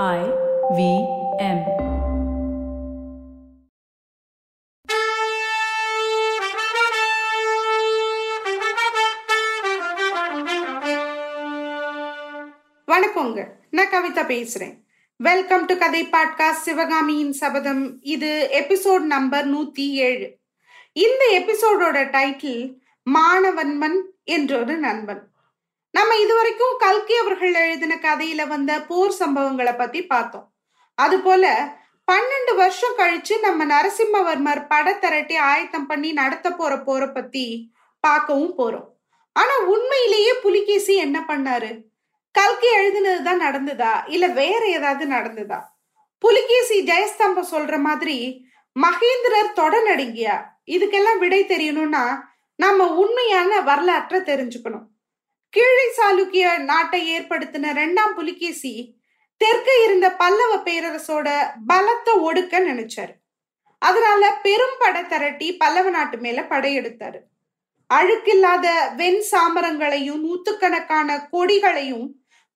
I V M. வணக்கங்க. நான் கவிதா பேசுறேன். வெல்கம் டு கதை பாட்காஸ்ட் சிவகாமியின் சபதம். இது எபிசோட் நம்பர் நூத்தி ஏழு. இந்த எபிசோடோட டைட்டில் மாணவன்மன் என்றொரு நண்பன். நம்ம இதுவரைக்கும் கல்கி அவர்கள் எழுதின கதையில வந்த போர் சம்பவங்களை பத்தி பார்த்தோம். அது போல பன்னெண்டு வருஷம் கழிச்சு நம்ம நரசிம்மவர்மர் பட திரட்டி ஆயத்தம் பண்ணி நடத்த போற போரை பத்தி பார்க்கவும் போறோம். ஆனா உண்மையிலேயே புலிகேசி என்ன பண்ணாரு? கல்கி எழுதினதுதான் நடந்ததா? இல்ல வேற ஏதாவது நடந்ததா? புலிகேசி ஜெயஸ்தம்பம் சொல்ற மாதிரி மகேந்திரர் தொடநடுங்கியா? இதுக்கெல்லாம் விடை தெரியணும்னா நம்ம உண்மையான வரலாற்றை தெரிஞ்சுக்கணும். கீழை சாளுக்கிய நாட்டை ஏற்படுத்தின ரெண்டாம் புலிகேசி தெற்க இருந்த பல்லவ பேரரசோட பலத்தை ஒடுக்க நினைச்சாரு. அதனால பெரும் படை திரட்டி பல்லவ நாட்டு மேல படையெடுத்தாரு. அழுக்கில்லாத வெண் சாமரங்களையும் நூத்துக்கணக்கான கொடிகளையும்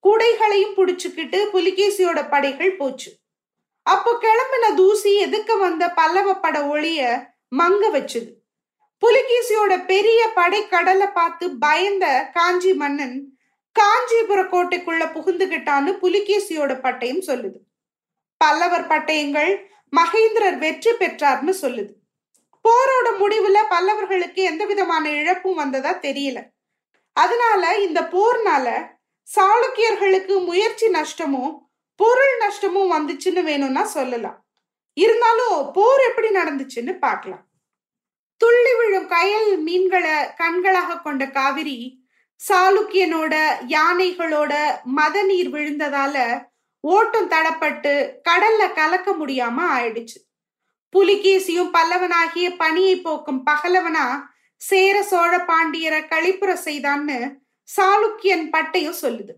குடைகளையும் புடிச்சுக்கிட்டு புலிகேசியோட படைகள் போச்சு. அப்போ கிளம்பின தூசி எதுக்க வந்த பல்லவ பட ஒளிய மங்க வச்சுது? புலிகேசியோட பெரிய படை கடலை பார்த்து பயந்த காஞ்சி மன்னன் காஞ்சிபுர கோட்டைக்குள்ள புகுந்துகிட்டான்னு புலிகேசியோட பட்டயம் சொல்லுது. பல்லவர் பட்டயங்கள் மகேந்திரர் வெற்றி பெற்றார்னு சொல்லுது. போரோட முடிவுல பல்லவர்களுக்கு எந்த விதமான இழப்பும் வந்ததா தெரியல. அதனால இந்த போர்னால சாளுக்கியர்களுக்கு முயற்சி நஷ்டமும் பொருள் நஷ்டமும் வந்துச்சுன்னு வேணும்னா சொல்லலாம். இருந்தாலும் போர் எப்படி நடந்துச்சுன்னு பார்க்கலாம். துள்ளி விழும் கயல் மீன்களை கண்களாக கொண்ட காவிரி சாளுக்கியனோட யானைகளோட மத நீர் விழுந்ததால ஓட்டம் தடப்பட்டு கடல்ல கலக்க முடியாம ஆயிடுச்சு. புலிகேசியும் பல்லவனாகிய பணியை போக்கும் பகலவனா சேர சோழ பாண்டியரை கழிப்புற செய்தான்னு சாளுக்கியன் பட்டையும் சொல்லுது.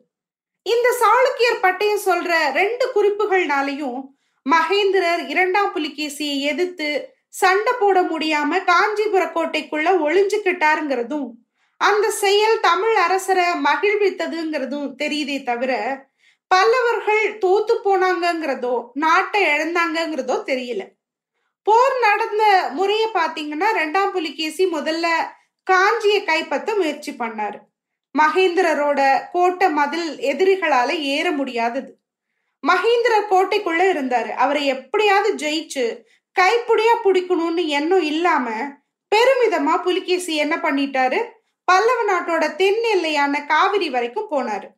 இந்த சாளுக்கியர் பட்டையும் சொல்ற ரெண்டு குறிப்புகள்னாலையும் மகேந்திரர் இரண்டாம் புலிகேசியை எதிர்த்து சண்டை போட முடியாம காஞ்சிபுர கோட்டைக்குள்ள ஒளிஞ்சுக்கிட்டாருங்கிறதும் அந்த செயல் தமிழ் அரசரை மகிழ்வித்ததுங்கிறதும் தெரியுதே தவிர பல்லவர்கள் தோத்து போனாங்கங்கிறதோ நாட்டை இழந்தாங்கங்கிறதோ தெரியல. போர் நடந்த முறைய பாத்தீங்கன்னா ரெண்டாம் புலிகேசி முதல்ல காஞ்சியை கைப்பற்ற முயற்சி பண்ணாரு. மகேந்திரரோட கோட்டை மதில் எதிரிகளால ஏற முடியாதது. மகேந்திரர் கோட்டைக்குள்ள இருந்தாரு. அவரை எப்படியாவது ஜெயிச்சு கைப்புடியா பிடிக்கணும்னு எண்ணம் இல்லாம பெருமிதமா புலிகேசி என்ன பண்ணிட்டாரு? பல்லவ நாட்டோட தென் எல்லையான காவிரி வரைக்கும் போனாரு.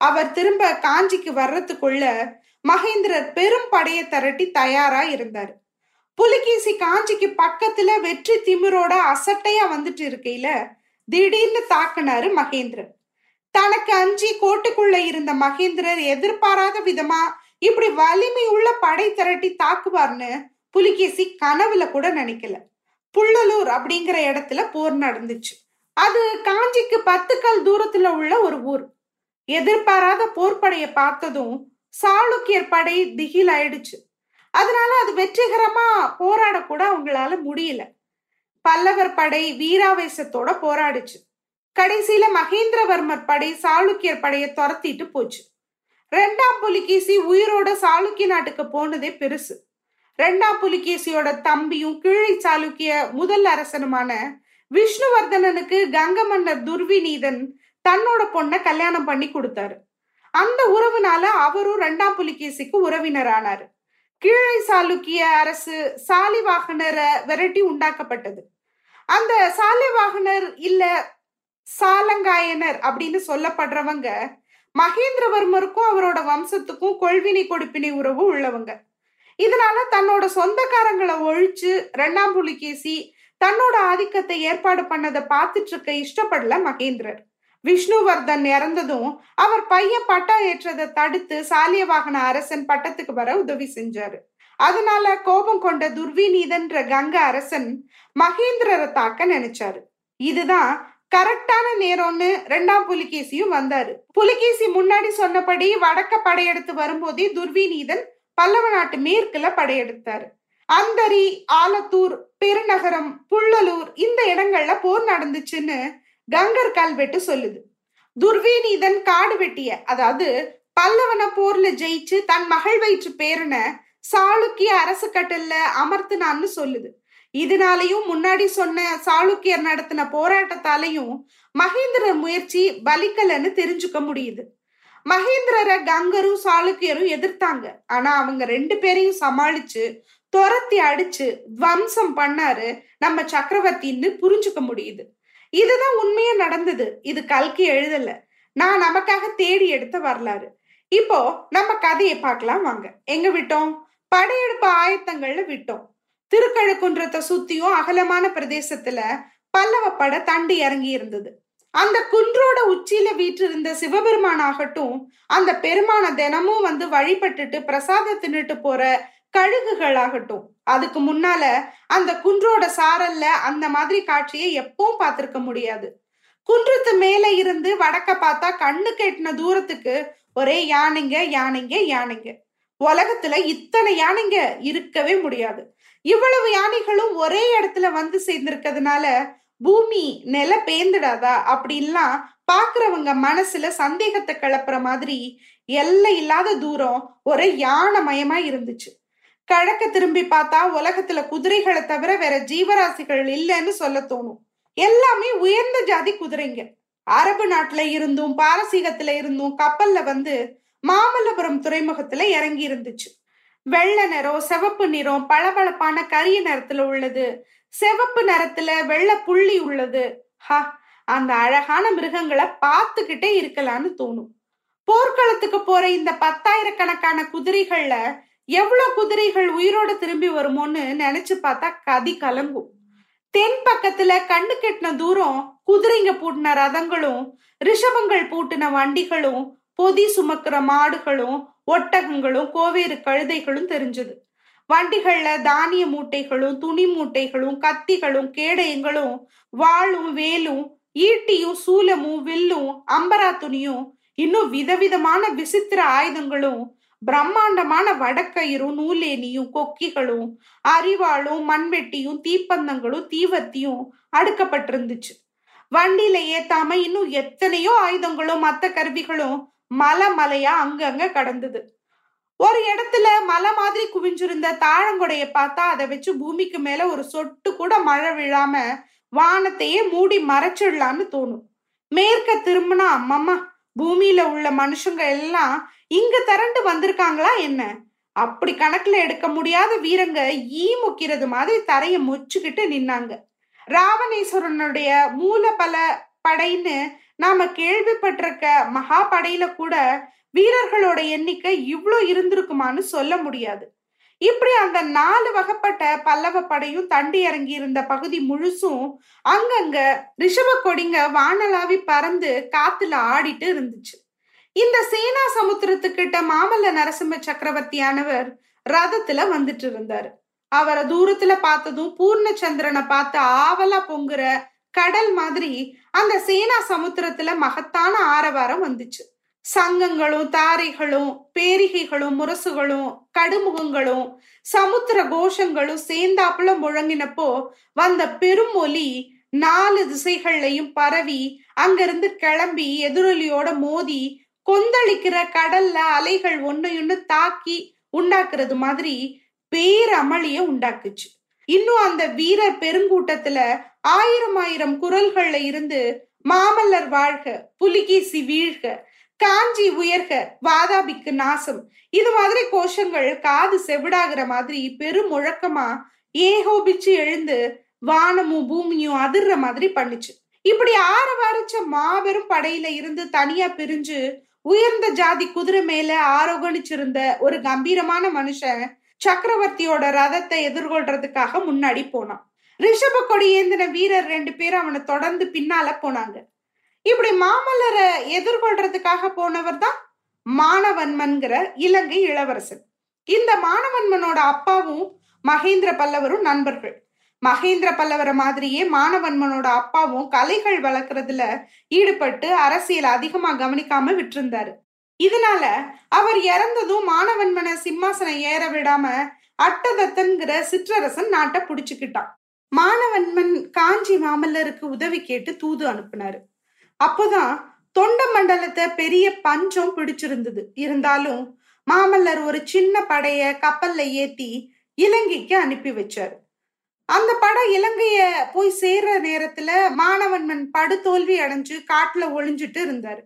அவர் திரும்ப காஞ்சிக்கு வர்றதுக்குள்ள மகேந்திரர் பெரும் படையை திரட்டி தயாரா இருந்தாரு. புலிகேசி காஞ்சிக்கு பக்கத்துல வெற்றி திமிரோட அசட்டையா வந்துட்டு இருக்கையில திடீர்னு தாக்குனாரு மகேந்திரன் தனக்கு அஞ்சி கோட்டுக்குள்ள இருந்த மகேந்திரர் எதிர்பாராத விதமா இப்படி வலிமை உள்ள படை திரட்டி தாக்குவார்னு புலிகேசி கனவுல கூட நினைக்கல. புள்ளலூர் அப்படிங்கிற இடத்துல போர் நடந்துச்சு. அது காஞ்சிக்கு பத்து கால் தூரத்துல உள்ள ஒரு ஊர். எதிர்பாராத போர்ப்படைய பார்த்ததும் சாளுக்கியர் படை திகில் ஆயிடுச்சு. அதனால அது வெற்றிகரமா போராடக்கூட அவங்களால முடியல. பல்லவர் படை வீராவேசத்தோட போராடுச்சு. கடைசியில மகேந்திரவர்மர் படை சாளுக்கியர் படையை துரத்திட்டு போச்சு. ரெண்டாம் புலிகேசி உயிரோட சாளுக்கிய நாட்டுக்கு போனதே பெருசு. ரெண்டாம் புலிகேசியோட தம்பியும் கீழை சாளுக்கிய முதல் அரசனுமான விஷ்ணுவர்தனனுக்கு கங்க மன்னர் துர்விநீதன் தன்னோட பொண்ணை கல்யாணம் பண்ணி கொடுத்தாரு. அந்த உறவுனால அவரும் ரெண்டாம் புலிகேசிக்கு உறவினர் ஆனாரு கீழை சாளுக்கிய அரசு சாலிவாகனரை விரட்டி உண்டாக்கப்பட்டது. அந்த சாலிவாகனர் இல்ல சாலங்காயனர் அப்படின்னு சொல்லப்படுறவங்க மகேந்திரவர்மருக்கும் அவரோட வம்சத்துக்கும் கொள்வினை கொடுப்பினை உறவு உள்ளவங்க. இதனால தன்னோட சொந்தக்காரங்களை ஒழிச்சு ரெண்டாம் புலிகேசி தன்னோட ஆதிக்கத்தை ஏற்பாடு பண்ணதை பார்த்துட்டு இருக்க இஷ்டப்படல மகேந்திரர். விஷ்ணுவர்தன் இறந்ததும் அவர் பையன் பட்டம் ஏற்றதை தடுத்து சாலியவாகன அரசன் பட்டத்துக்கு வர உதவி செஞ்சாரு. அதனால கோபம் கொண்ட துர்விநீதன்ற கங்க அரசன் மகேந்திரரை தாக்க நினைச்சாரு. இதுதான் கரெக்டான நேரம்னு ரெண்டாம் புலிகேசியும் வந்தாரு. புலிகேசி முன்னாடி சொன்னபடி வடக்க படையெடுத்து வரும்போதே துர்விநீதன் பல்லவ நாட்டு மேற்குல படையெடுத்தாரு. அந்தரி ஆலத்தூர் பெருநகரம் புள்ளலூர் இந்த இடங்கள்ல போர் நடந்துச்சுன்னு கங்கர் கல்வெட்டு சொல்லுது. துர்விநீதன் காடு வெட்டிய அதாவது பல்லவன போர்ல ஜெயிச்சு தன் மகள் வயிற்று பேரனை சாளுக்கிய அரசு கட்டல்ல அமர்த்தினான்னு சொல்லுது. இதனாலையும் முன்னாடி சொன்ன சாளுக்கியர் நடத்தின போராட்டத்தாலையும் மகேந்திரர் முயற்சி பலிக்கலன்னு தெரிஞ்சுக்க முடியுது. மகேந்திரரை கங்கரும் சாளுக்கியரும் எதிர்த்தாங்க. ஆனா அவங்க ரெண்டு பேரையும் சமாளிச்சு துரத்தி அடிச்சு துவம்சம் பண்ணாரு நம்ம சக்கரவர்த்தின்னு புரிஞ்சுக்க முடியுது. இதுதான் உண்மையா நடந்தது. இது கல்கி எழுதல. நான் நமக்காக தேடி எடுத்த வரலாறு. இப்போ நம்ம கதையை பார்க்கலாம் வாங்க. எங்க விட்டோம்? படையெடுப்பு ஆயத்தங்கள்ல விட்டோம். திருக்கழுக்குன்றத்தை சுத்தியும் அகலமான பிரதேசத்துல பல்லவ பட தண்டு இறங்கி இருந்தது. அந்த குன்றோட உச்சியில வீற்றிருந்த சிவபெருமான் ஆகட்டும் அந்த பெருமான தினமும் வந்து வழிபட்டுட்டு பிரசாத தின்னுட்டு போற கழுகுகள் ஆகட்டும் அதுக்கு முன்னால அந்த குன்றோட சாரல்ல அந்த மாதிரி காட்சியை எப்பவும் பார்த்திருக்க முடியாது. குன்றத்து மேல இருந்து வடக்க பார்த்தா கண்ணு கெட்டின தூரத்துக்கு ஒரே யானைங்க யானைங்க யானைங்க. உலகத்துல இத்தனை யானைங்க இருக்கவே முடியாது. இவ்வளவு யானைகளும் ஒரே இடத்துல வந்து சேர்ந்திருக்கிறதுனால பூமி நில பேந்துடாதா அப்படின்லாம் பாக்குறவங்க மனசுல சந்தேகத்தை கிளப்புற மாதிரி எல்லை இல்லாத தூரம் ஒரு யானை மயமா இருந்துச்சு. கிழக்க திரும்பி பார்த்தா உலகத்துல குதிரைகளை தவிர வேற ஜீவராசிகள் இல்லைன்னு சொல்ல தோணும். எல்லாமே உயர்ந்த ஜாதி குதிரைங்க. அரபு நாட்டுல இருந்தும் பாரசீகத்துல இருந்தும் கப்பல்ல வந்து மாமல்லபுரம் துறைமுகத்துல இறங்கி இருந்துச்சு. வெள்ளை நிறம் சிவப்பு நிறம் பளபளப்பான கரிய நிறத்துல உள்ளது. செவப்பு நிறத்துல வெள்ளை புள்ளி உள்ளது. ஹா அந்த அழகான மிருகங்களை பார்த்துக்கிட்டே இருக்கலாம்னு தோணும். போர்க்களத்துக்கு போற இந்த பத்தாயிரக்கணக்கான குதிரைகள்ல எவ்வளவு குதிரைகள் உயிரோட திரும்பி வருமோன்னு நினைச்சு பார்த்தா கதி கலங்கும். தென் பக்கத்துல கண்ணு கெட்டின தூரம் குதிரைங்க பூட்டின ரதங்களும் ரிஷபங்கள் பூட்டின வண்டிகளும் பொதி சுமக்கிற மாடுகளும் ஒட்டகங்களும் கோவேறு கழுதைகளும் தெரிஞ்சது. வண்டிகள்ல தானிய மூட்டைகளும் துணி மூட்டைகளும் கத்திகளும் கேடயங்களும் வாளும் வேலும் ஈட்டியும் சூலமும் வில்லும் அம்பரா துணியும் இன்னும் விதவிதமான விசித்திர ஆயுதங்களும் பிரம்மாண்டமான வடக்கயிறும் நூலேனியும் கொக்கிகளும் அரிவாளும் மண்வெட்டியும் தீப்பந்தங்களும் தீவத்தியும் அடுக்கப்பட்டிருந்துச்சு. வண்டியில ஏத்தாம இன்னும் எத்தனையோ ஆயுதங்களும் மற்ற கருவிகளும் மலை மலையா அங்கங்க கடந்தது. ஒரு இடத்துல மலை மாதிரி குவிஞ்சிருந்த தாழங்கொடைய பார்த்தா அதை வச்சு பூமிக்கு மேல ஒரு சொட்டு கூட மழை விழாம வானத்தையே மூடி மறைச்சிடலான்னு தோணும். மேற்க திரும்பினா அம்மம்மா பூமியில உள்ள மனுஷங்க எல்லாம் இங்க திரண்டு வந்திருக்காங்களா என்ன? அப்படி கணக்குல எடுக்க முடியாத வீரங்க ஈ முக்கிறது மாதிரி தரைய மொச்சுக்கிட்டு நின்னாங்க. ராவணேஸ்வரனுடைய மூல பல படைன்னு நாம கேள்விப்பட்டிருக்க மகா படையில கூட வீரர்களோட எண்ணிக்கை இவ்வளோ இருந்திருக்குமான்னு சொல்ல முடியாது. இப்படி அந்த நாலு வகைப்பட்ட பல்லவ படையும் தண்டி இறங்கி இருந்த பகுதி முழுசும் அங்கங்க ரிஷப கொடிங்க வானலாவி பறந்து காத்துல ஆடிட்டு இருந்துச்சு. இந்த சேனா சமுத்திரத்துக்கிட்ட மாமல்ல நரசிம்ம சக்கரவர்த்தியானவர் ரதத்துல வந்துட்டு இருந்தாரு. அவரை தூரத்துல பார்த்ததும் பூர்ணச்சந்திரனை பார்த்து ஆவலா பொங்குற கடல் மாதிரி அந்த சேனா சமுத்திரத்துல மகத்தான ஆரவாரம் வந்துச்சு. சங்கங்களும் தாரைகளும் பேரிகைகளும் முரசுகளும் கடுமுகங்களும் சமுத்திர கோஷங்களும் சேர்ந்தாப்புல முழங்கினப்போ வந்த பெரும் ஒலி நாலு திசைகள்லையும் பரவி அங்கிருந்து கிளம்பி எதிரொலியோட மோதி கொந்தளிக்கிற கடல்ல அலைகள் ஒன்னையொன்னு தாக்கி உண்டாக்குறது மாதிரி பேரமளிய உண்டாக்குச்சு. இன்னும் அந்த வீரர் பெருங்கூட்டத்துல ஆயிரம் ஆயிரம் குரல்கள்ல இருந்து மாமல்லர் வாழ்க புலிகேசி வீழ்க காஞ்சி உயர்க வாதாபிக்கு நாசம். இது மாதிரி கோஷங்கள் காது செவிடாகிற மாதிரி பெரும் முழக்கமா ஏகோபிச்சு எழுந்து வானமும் பூமியும் அதிர்ற மாதிரி பண்ணுச்சு. இப்படி ஆரவாரிச்ச மாபெரும் படையில இருந்து தனியா பிரிஞ்சு உயர்ந்த ஜாதி குதிரை மேல ஆரோகணிச்சிருந்த ஒரு கம்பீரமான மனுஷன் சக்கரவர்த்தியோட ரதத்தை எதிர்கொள்றதுக்காக முன்னாடி போனான். ரிஷப கொடி ஏந்தின வீரர் ரெண்டு பேரும் அவனை தொடர்ந்து பின்னால போனாங்க. இப்படி மாமல்லரை எதிர்கொள்றதுக்காக போனவர் தான் மாணவன்மன்கிற இலங்கை இளவரசன். இந்த மாணவன்மனோட அப்பாவும் மகேந்திர பல்லவரும் நண்பர்கள். மகேந்திர பல்லவர மாதிரியே மாணவன்மனோட அப்பாவும் கலைகள் வளர்க்கறதுல ஈடுபட்டு அரசியல் அதிகமா கவனிக்காம விட்டிருந்தாரு. இதனால அவர் இறந்ததும் மாணவன்மனை சிம்மாசனம் ஏற விடாம அட்டதத்தன்கிற சிற்றரசன் நாட்டை புடிச்சுக்கிட்டான். மாணவன்மன் காஞ்சி மாமல்லருக்கு உதவி கேட்டு தூது அனுப்புனாரு. அப்போதான் தொண்ட மண்டலத்தை பெரிய பஞ்சம் பிடிச்சிருந்தது. இருந்தாலும் மாமல்லர் ஒரு சின்ன படைய கப்பல்ல ஏத்தி இலங்கைக்கு அனுப்பி வச்சார். அந்த படம் இலங்கைய போய் சேர்ற நேரத்துல மாணவன்மன் படுதோல்வி அடைஞ்சு காட்டுல ஒளிஞ்சிட்டு இருந்தாரு.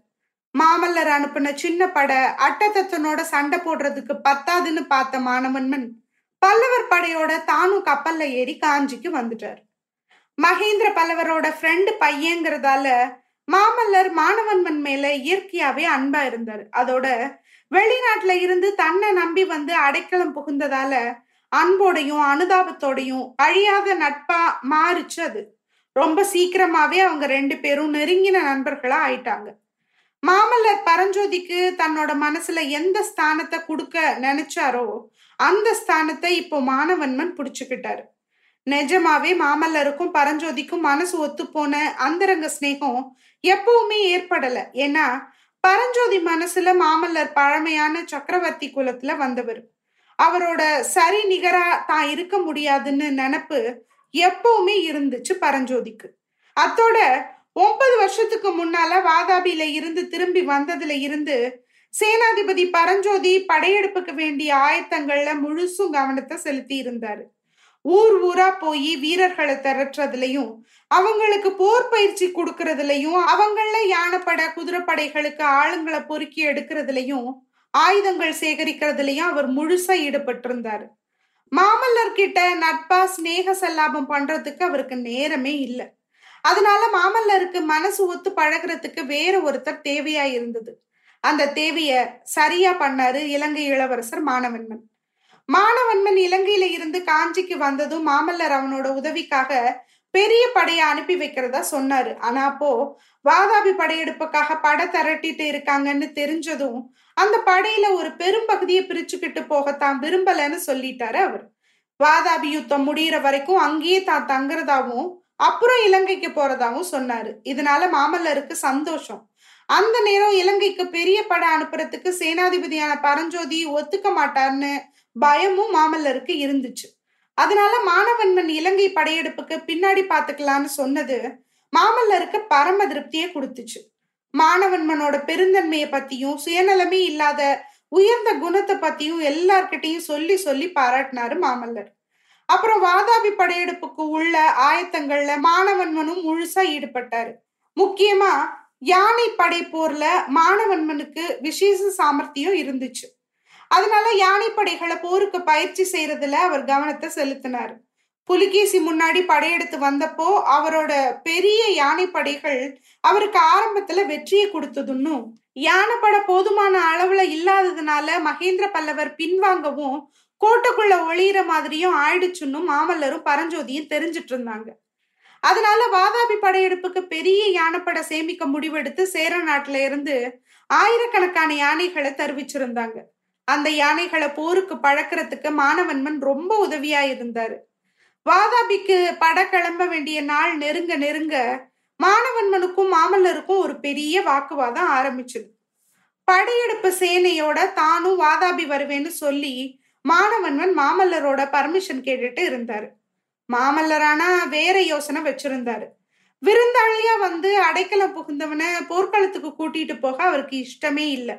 மாமல்லர் அனுப்பின சின்ன படை அட்டத்தத்தனோட சண்டை போடுறதுக்கு பத்தாதுன்னு பார்த்த மாணவன்மன் பல்லவர் படையோட தானும் கப்பல்ல ஏறி காஞ்சிக்கு வந்துட்டார். மகேந்திர பல்லவரோட ஃப்ரெண்டு பையங்கிறதால மாமல்லர் மாணவன்மன் மேல இயற்கையாவே அன்பா இருந்தாரு. அதோட வெளிநாட்டுல இருந்து தன்னை நம்பி வந்து அடைக்கலம் புகுந்ததால அன்போடையும் அனுதாபத்தோடையும் அழியாத நட்பா மாறுச்சு அது. ரொம்ப சீக்கிரமாவே அவங்க ரெண்டு பேரும் நெருங்கின நண்பர்களா ஆயிட்டாங்க. மாமல்லர் பரஞ்சோதிக்கு தன்னோட மனசுல எந்த ஸ்தானத்தை கொடுக்க நினைச்சாரோ அந்த ஸ்தானத்தை இப்போ மாணவன்மன் புடிச்சுக்கிட்டாரு. நிஜமாவே மாமல்லருக்கும் பரஞ்சோதிக்கும் மனசு ஒத்து போன அந்தரங்க சிநேகம் எப்பவுமே ஏற்படல. ஏன்னா பரஞ்சோதி மனசுல மாமல்லர் பழமையான சக்கரவர்த்தி குலத்துல வந்தவர். அவரோட சரி நிகரா தான் இருக்க முடியாதுன்னு நினப்பு எப்பவுமே இருந்துச்சு பரஞ்சோதிக்கு. அத்தோட ஒன்பது வருஷத்துக்கு முன்னால வாதாபியில இருந்து திரும்பி வந்ததுல இருந்து சேனாதிபதி பரஞ்சோதி படையெடுப்புக்கு வேண்டிய ஆயத்தங்கள்ல முழுசும் கவனத்தை செலுத்தி இருந்தாரு. ஊர் ஊரா போய் வீரர்களை திரட்டுறதுலயும் அவங்களுக்கு போர் பயிற்சி கொடுக்கறதுலயும் அவங்கள யானைப்பட குதிரைப்படைகளுக்கு ஆளுங்களை பொறுக்கி எடுக்கிறதுலயும் ஆயுதங்கள் சேகரிக்கிறதுலயும் அவர் முழுசா ஈடுபட்டிருந்தாரு. மாமல்லர்கிட்ட நட்பா ஸ்நேக சல்லாபம் பண்றதுக்கு அவருக்கு நேரமே இல்லை. அதனால மாமல்லருக்கு மனசு ஒத்து பழகிறதுக்கு வேற ஒருத்தர் தேவையா இருந்தது. அந்த தேவைய சரியா பண்ணாரு இலங்கை இளவரசர் மாணவன்மன். மானவன்மன் இலங்கையில இருந்து காஞ்சிக்கு வந்ததும் மாமல்லர் அவனோட உதவிக்காக பெரிய படையை அனுப்பி வைக்கிறதா சொன்னாரு. ஆனா அப்போ வாதாபி படையெடுப்புக்காக படை திரட்டிட்டு இருக்காங்கன்னு தெரிஞ்சதும் அந்த படையில ஒரு பெரும்பகுதியை பிரிச்சுக்கிட்டு போகத்தான் விரும்பலன்னு சொல்லிட்டாரு அவர். வாதாபி யுத்தம் முடியிற வரைக்கும் அங்கேயே தான் தங்குறதாவும் அப்புறம் இலங்கைக்கு போறதாவும் சொன்னாரு. இதனால மாமல்லருக்கு சந்தோஷம். அந்த நேரம் இலங்கைக்கு பெரிய படை அனுப்புறதுக்கு சேனாதிபதியான பரஞ்சோதி ஒத்துக்க மாட்டார்னு பயமும் மாமல்லருக்கு இருந்துச்சு. அதனால மாணவன்மன் இலங்கை படையெடுப்புக்கு பின்னாடி பாத்துக்கலாம்னு சொன்னது மாமல்லருக்கு பரம திருப்தியை கொடுத்துச்சு. மாணவன்மனோட பெருந்தன்மையை பத்தியும் சுயநலமே இல்லாத உயர்ந்த குணத்தை பத்தியும் எல்லார்கிட்டையும் சொல்லி சொல்லி பாராட்டினாரு மாமல்லர். அப்புறம் வாதாபி படையெடுப்புக்கு உள்ள ஆயத்தங்கள்ல மாணவன்மனும் முழுசா ஈடுபட்டாரு. முக்கியமா யானை படை போர்ல மாணவன்மனுக்கு விசேஷ சாமர்த்தியம் இருந்துச்சு. அதனால யானைப்படைகளை போருக்கு பயிற்சி செய்யறதுல அவர் கவனத்தை செலுத்தினார். புலிகேசி முன்னாடி படையெடுத்து வந்தப்போ அவரோட பெரிய யானைப்படைகள் அவருக்கு ஆரம்பத்துல வெற்றியை கொடுத்ததுன்னும் யானைப்பட போதுமான அளவுல இல்லாததுனால மகேந்திர பல்லவர் பின்வாங்கவும் கோட்டைக்குள்ள ஒளியிற மாதிரியும் ஆயிடுச்சுன்னு மாமல்லரும் பரஞ்சோதியும் தெரிஞ்சிட்டு இருந்தாங்க. அதனால வாதாபி படையெடுப்புக்கு பெரிய யானைப்படை சேமிக்க முடிவெடுத்து சேர நாட்டுல இருந்து ஆயிரக்கணக்கான யானைகளை தெரிவிச்சிருந்தாங்க. அந்த யானைகளை போருக்கு பழக்கிறதுக்கு மாணவன்மன் ரொம்ப உதவியா இருந்தாரு. வாதாபிக்கு பட கிளம்ப வேண்டிய நாள் நெருங்க நெருங்க மாணவன்மனுக்கும் மாமல்லருக்கும் ஒரு பெரிய வாக்குவாதம் ஆரம்பிச்சது. படையெடுப்பு சேனையோட தானும் வாதாபி வருவேன்னு சொல்லி மாணவன்மன் மாமல்லரோட பர்மிஷன் கேட்டுட்டு இருந்தாரு. மாமல்லரானா வேற யோசனை வச்சிருந்தாரு. விருந்தாளியா வந்து அடைக்கலம் புகுந்தவனை போர்க்களத்துக்கு கூட்டிட்டு போக அவருக்கு இஷ்டமே இல்லை.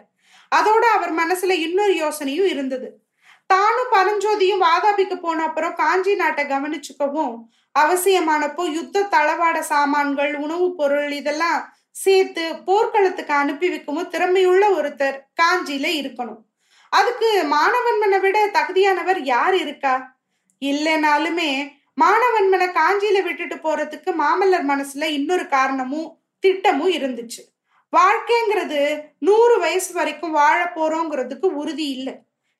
அதோட அவர் மனசுல இன்னொரு யோசனையும் இருந்தது. தானும் பரஞ்சோதியும் வாதாபிக்கு போன அப்புறம் காஞ்சி நாட்டை கவனிச்சுக்கவும் அவசியமானப்போ யுத்த தளவாட சாமான்கள் உணவுப் பொருள் இதெல்லாம் சேர்த்து போர்க்களத்துக்கு அனுப்பி வைக்கவும் திறமையுள்ள ஒருத்தர் காஞ்சியில இருக்கணும். அதுக்கு மாணவன்மனை விட தகுதியானவர் யார் இருக்கா? இல்லைனாலுமே மாணவன்மனை காஞ்சியில விட்டுட்டு போறதுக்கு மாமல்லர் மனசுல இன்னொரு காரணமும் திட்டமும் இருந்துச்சு. வாழ்க்கைங்கிறது நூறு வயசு வரைக்கும் வாழ போறோங்கிறதுக்கு உறுதி இல்லை.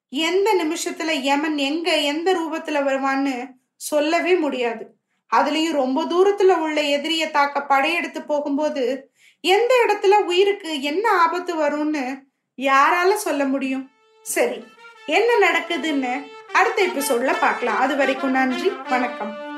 எந்த நிமிஷத்துல யமன் எங்க எந்த ரூபத்துல வருவான்னு சொல்லவே முடியாது. அதுலயும் ரொம்ப தூரத்துல உள்ள எதிரிய தாக்க படையெடுத்து போகும்போது எந்த இடத்துல உயிருக்கு என்ன ஆபத்து வரும்னு யாரால சொல்ல முடியும்? சரி என்ன நடக்குதுன்னு அடுத்த சொல்ல பார்க்கலாம். அது வரைக்கும் நன்றி வணக்கம்.